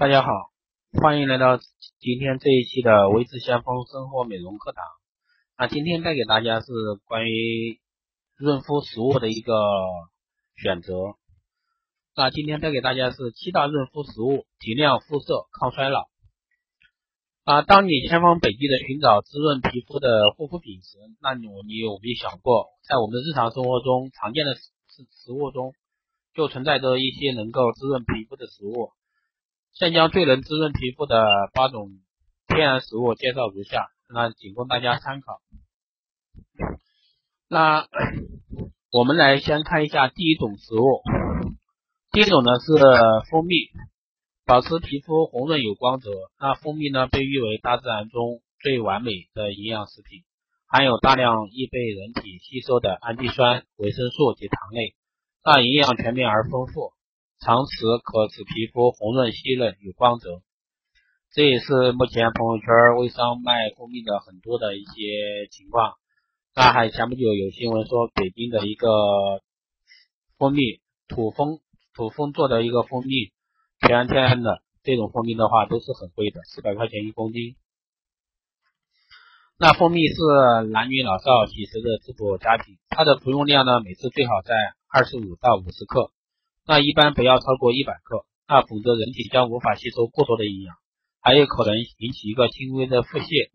大家好，欢迎来到今天这一期的维持先锋生活美容课堂。那今天带给大家是关于润肤食物的一个选择。那今天带给大家是七大润肤食物，提亮肤色，抗衰老。啊，当你千方百计的寻找滋润皮肤的护肤品时，那你你有没有想过，在我们的日常生活中常见的食食物中，就存在着一些能够滋润皮肤的食物。现将最能滋润皮肤的八种天然食物介绍如下，那仅供大家参考。那 我们来先看一下第一种食物，第一种呢是蜂蜜，保持皮肤红润有光泽。那蜂蜜呢被誉为大自然中最完美的营养食品，含有大量易被人体吸收的氨基酸、维生素及糖类，那营养全面而丰富。常食可使皮肤红润细嫩有光泽，这也是目前朋友圈微商卖蜂蜜的很多的一些情况。那还前不久有新闻说，北京的一个蜂蜜土蜂土蜂做的一个蜂蜜，全天然的这种蜂蜜的话都是很贵的，四百块钱一公斤。那蜂蜜是男女老少喜食的滋补佳品，它的服用量呢，每次最好在二十五到五十克。那一般不要超过一百克，那否则人体将无法吸收过多的营养，还有可能引起一个轻微的腹泻。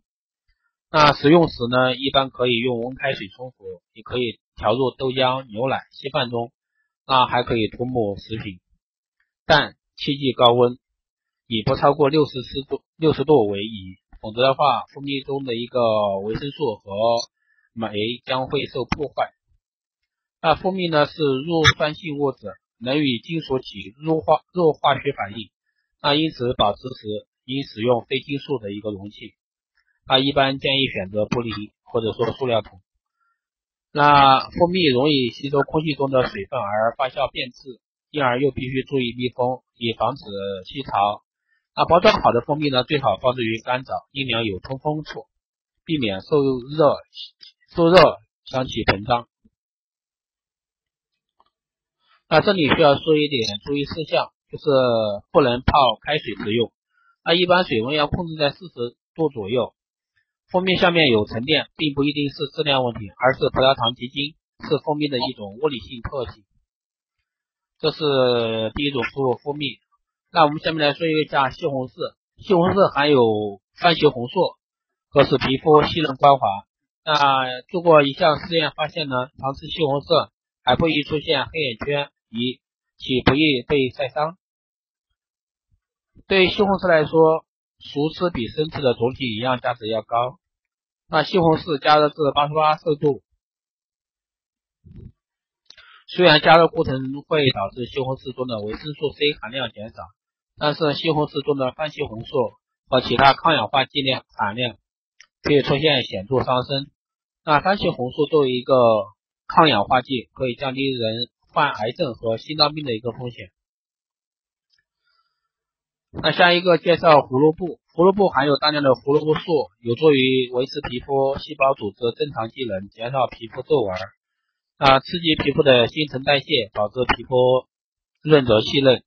那食用时呢，一般可以用温开水冲服，也可以调入豆浆、牛奶、稀饭中，那还可以涂抹食品，但切忌高温，以不超过六十四度六十度为宜，否则的话，蜂蜜中的一个维生素和酶将会受破坏。那蜂蜜呢是弱酸性物质。能与金属起弱化弱化学反应，那因此保持时应使用非金属的一个容器。那一般建议选择玻璃或者说塑料桶。那蜂蜜容易吸收空气中的水分而发酵变质，因而又必须注意密封，以防止吸潮。那包装好的蜂蜜呢，最好放置于干燥、阴凉有通风处，避免受热受热香气膨胀。那这里需要说一点注意事项，就是不能泡开水食用。那一般水温要控制在四十度左右。蜂蜜下面有沉淀，并不一定是质量问题，而是葡萄糖结晶，是蜂蜜的一种物理性特性。这是第一种食物，蜂蜜。那我们下面来说一下西红柿。西红柿含有番茄红素，可使皮肤细嫩光滑。那做过一项实验发现呢，常吃西红柿还不易出现黑眼圈。一，且不易被晒伤。对西红柿来说，熟吃比生吃的总体营养价值要高。那西红柿加热至八十八摄度，虽然加热过程会导致西红柿中的维生素 C 含量减少，但是西红柿中的番茄红素和其他抗氧化剂量含量可以出现显著上升。那番茄红素作为一个抗氧化剂，可以降低人。患癌症和心脏病的一个风险。那下一个介绍胡萝卜，胡萝卜含有大量的胡萝卜素，有助于维持皮肤细胞组织正常机能，减少皮肤皱纹，啊，刺激皮肤的新陈代谢，保持皮肤润泽细嫩。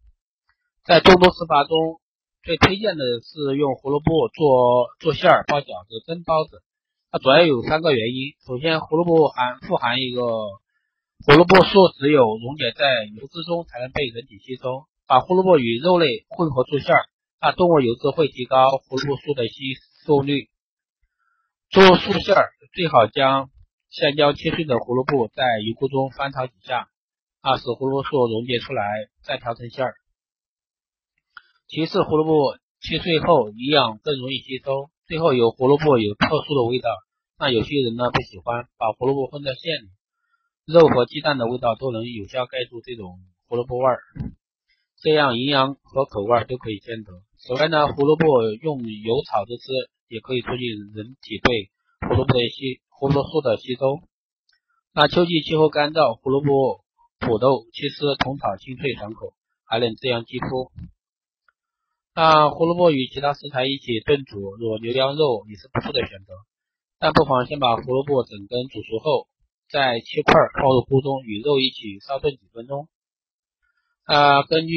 在众多吃法中，最推荐的是用胡萝卜做做馅儿、包饺子、蒸包子。它主要有三个原因：首先，胡萝卜含富含一个。胡萝卜素只有溶解在油脂中才能被人体吸收。把胡萝卜与肉类混合做馅儿，那动物油脂会提高胡萝卜素的吸收率。做素馅儿最好将香蕉切碎的胡萝卜在油锅中翻炒几下，啊，使胡萝卜素溶解出来，再调成馅儿。其次，胡萝卜切碎后营养更容易吸收。最后，有胡萝卜有特殊的味道，那有些人呢不喜欢，把胡萝卜混在馅里。肉和鸡蛋的味道都能有效盖住这种胡萝卜味儿，这样营养和口味都可以兼得。此外呢，胡萝卜用油炒着吃，也可以促进人体对胡萝卜的吸胡萝卜素的吸收。那秋季气候干燥，胡萝卜、土豆切丝同炒，清脆爽口，还能滋养肌肤。那胡萝卜与其他食材一起炖煮，如牛羊肉也是不错的选择。但不妨先把胡萝卜整根煮熟后。再切块放入锅中，与肉一起烧炖几分钟。啊，根据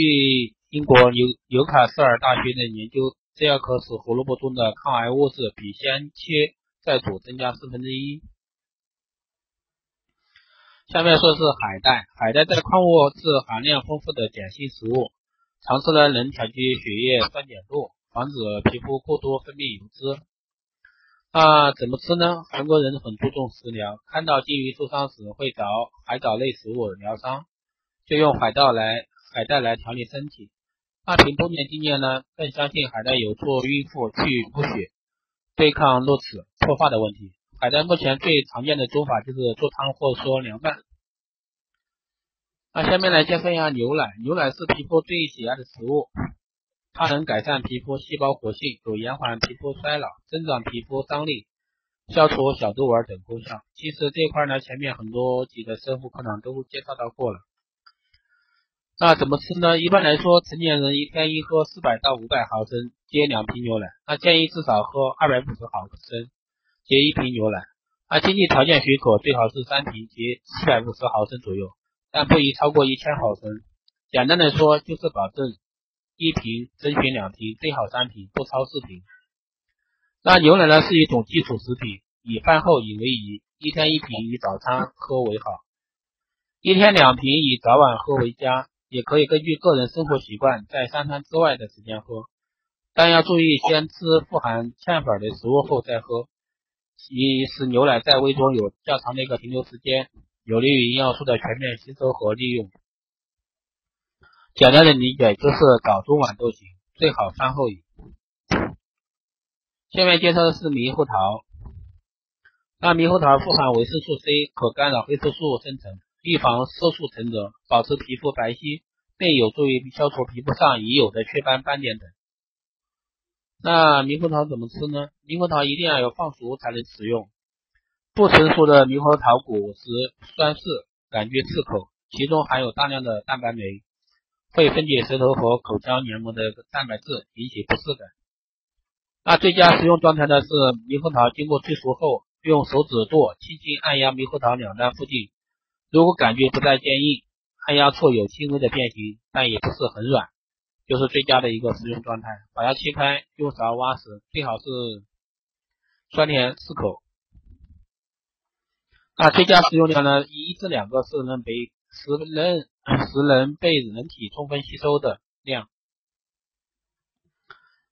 英国纽纽卡斯尔大学的研究，这样可使胡萝卜中的抗癌物质比先切再煮增加四分之一。下面说是海带，海带在矿物质含量丰富的碱性食物，常吃呢能调节血液酸碱度，防止皮肤过多分泌油脂。啊，怎么吃呢？韩国人很注重食疗，看到金鱼受伤时会找海藻类食物疗伤，就用海带来海带来调理身体。那凭多年经验呢，更相信海带有助孕妇去补血，对抗疟齿、脱发的问题。海带目前最常见的做法就是做汤或说凉拌。那下面来介绍一下牛奶，牛奶是皮肤最喜爱的食物。它能改善皮肤细胞活性，有延缓皮肤衰老、增长皮肤张力、消除小皱纹等功效。其实这块呢，前面很多集的生物课堂都介绍到过了。那怎么吃呢？一般来说，成年人一天应喝四百到五百毫升，接两瓶牛奶。那建议至少喝二百五十毫升，接一瓶牛奶。那经济条件许可，最好是三瓶，接七百五十毫升左右，但不宜超过一千毫升。简单的说，就是保证。一瓶甄选两瓶，最好三瓶，不超四瓶。那牛奶呢是一种基础食品，以饭后饮为宜，一天一瓶以早餐喝为好，一天两瓶以早晚喝为佳。也可以根据个人生活习惯，在三餐之外的时间喝，但要注意先吃富含淀粉的食物后再喝，以使牛奶在胃中有较长的一个停留时间，有利于营养素的全面吸收和利用。简单的理解就是早中晚都行，最好饭后饮。下面介绍的是猕猴桃。那猕猴桃富含维生素 C，可干扰黑色素生成，预防色素沉着，保持皮肤白皙，并有助于消除皮肤上已有的雀斑斑点等。那猕猴桃怎么吃呢？猕猴桃一定要有放熟才能食用，不成熟的猕猴桃果实酸涩，感觉刺口，其中含有大量的蛋白酶。会分解舌头和口腔黏膜的蛋白质，引起不适感。那最佳食用状态呢是猕猴桃经过催熟后，用手指剁，轻轻按压猕猴桃两端附近。如果感觉不再坚硬，按压处有轻微的变形，但也不是很软，就是最佳的一个食用状态。把它切开，用勺挖食，最好是酸甜适口。那最佳食用量呢，一至两个是能被食人。食能被人体充分吸收的量。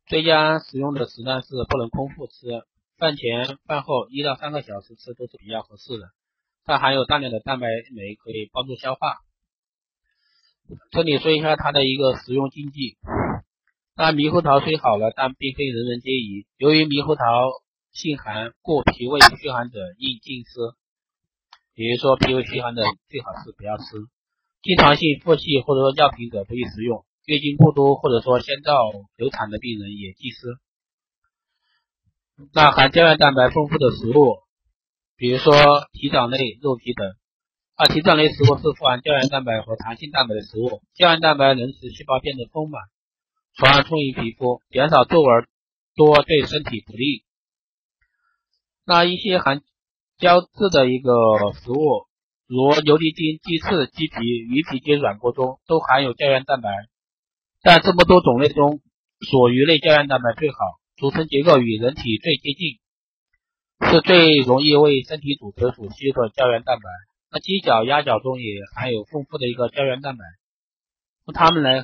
最佳使用的时段是不能空腹吃，饭前饭后一到三个小时吃都是比较合适的。它含有大量的蛋白酶，可以帮助消化。这里说一下它的一个食用禁忌。那猕猴桃虽好了，但并非人人皆宜。由于猕猴桃性寒，故脾胃虚寒者应禁吃。比如说脾胃虚寒的，最好是不要吃。经常性腹泻或者说尿频者不宜食用，月经过多或者说先兆流产的病人也忌吃。那含胶原蛋白丰富的食物，比如说蹄膀类、肉皮等。啊，蹄膀类食物是富含胶原蛋白和弹性蛋白的食物，胶原蛋白能使细胞变得丰满，从而充盈皮肤，减少皱纹多对身体不利。那一些含胶质的一个食物。如牛蹄筋、鸡翅、鸡皮、鱼皮及软骨中都含有胶原蛋白，但这么多种类中，锁鱼类胶原蛋白最好，组成结构与人体最接近，是最容易为身体组织所需的胶原蛋白。那鸡脚、鸭脚中也含有丰富的一个胶原蛋白，用它们来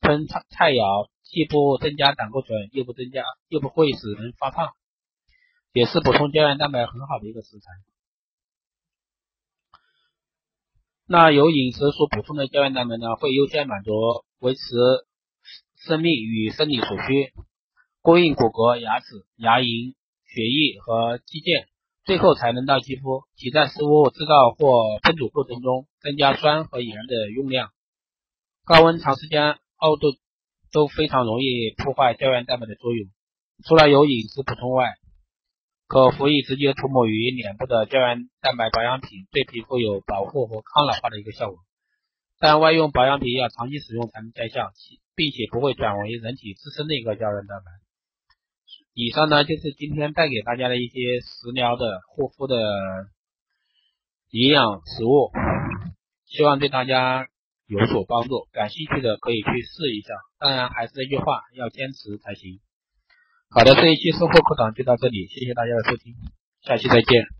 烹菜菜肴，既不增加胆固醇，又不增加又不会使人发胖，也是补充胶原蛋白很好的一个食材。那由饮食所补充的胶原蛋白呢，会优先满足维持生命与生理所需，供应骨骼、牙齿、牙龈、血液和肌腱，最后才能到肌肤。其在食物制造或烹煮过程中增加酸和盐的用量，高温长时间熬炖都非常容易破坏胶原蛋白的作用。除了有饮食补充外，可辅以直接涂抹于脸部的胶原蛋白保养品，对皮肤有保护和抗老化的一个效果。但外用保养品要长期使用才能见效，并且不会转为人体自身的一个胶原蛋白。以上呢就是今天带给大家的一些食疗的护肤的营养食物，希望对大家有所帮助。感兴趣的可以去试一下，当然还是那句话，要坚持才行。好的，这一期收获课堂就到这里，谢谢大家的收听，下期再见。